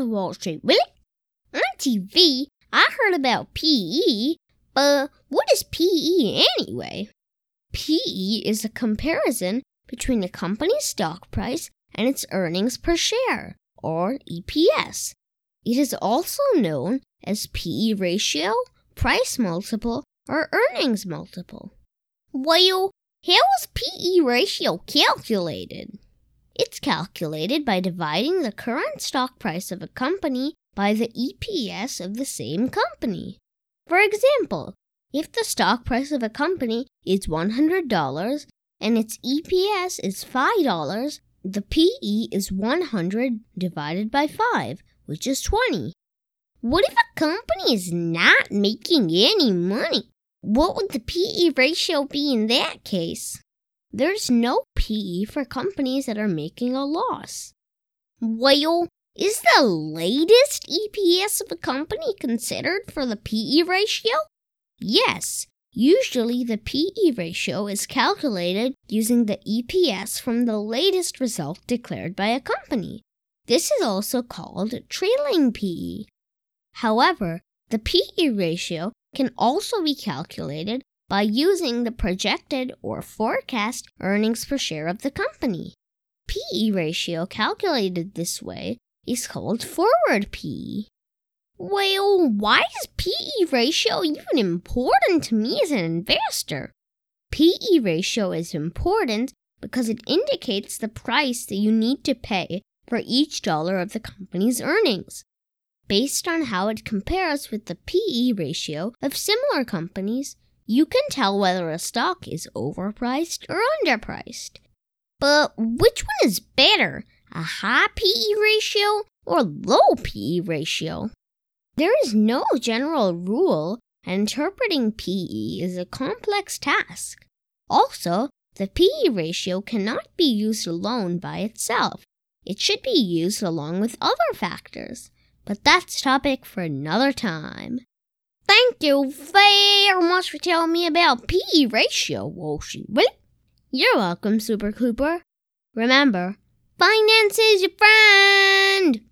about Wall Street, Willie? On TV, I heard about PE, but what is PE anyway? PE is a comparison between a company's stock price and its earnings per share, or EPS. It is also known as PE ratio, price multiple, or earnings multiple. Well, how is PE ratio calculated? It's calculated by dividing the current stock price of a company by the EPS of the same company. For example, if the stock price of a company is $100 and its EPS is $5, the PE is 100 divided by 5, which is 20. What if a company is not making any money? What would the PE ratio be in that case? There's no PE for companies that are making a loss. Well, is the latest EPS of a company considered for the PE ratio? Yes, usually the PE ratio is calculated using the EPS from the latest result declared by a company. This is also called trailing PE. However, the PE ratio can also be calculated by using the projected or forecast earnings per share of the company. PE ratio calculated this way is called forward PE. Well, why is PE ratio even important to me as an investor? PE ratio is important because it indicates the price that you need to pay for each dollar of the company's earnings. Based on how it compares with the PE ratio of similar companies, you can tell whether a stock is overpriced or underpriced. But which one is better, a high PE ratio or low PE ratio? There is no general rule, and interpreting PE is a complex task. Also, the PE ratio cannot be used alone by itself. It should be used along with other factors, but that's topic for another time. Thank you very much for telling me about PE ratio, Walshy. You're welcome, Super Cooper. Remember, finance is your friend!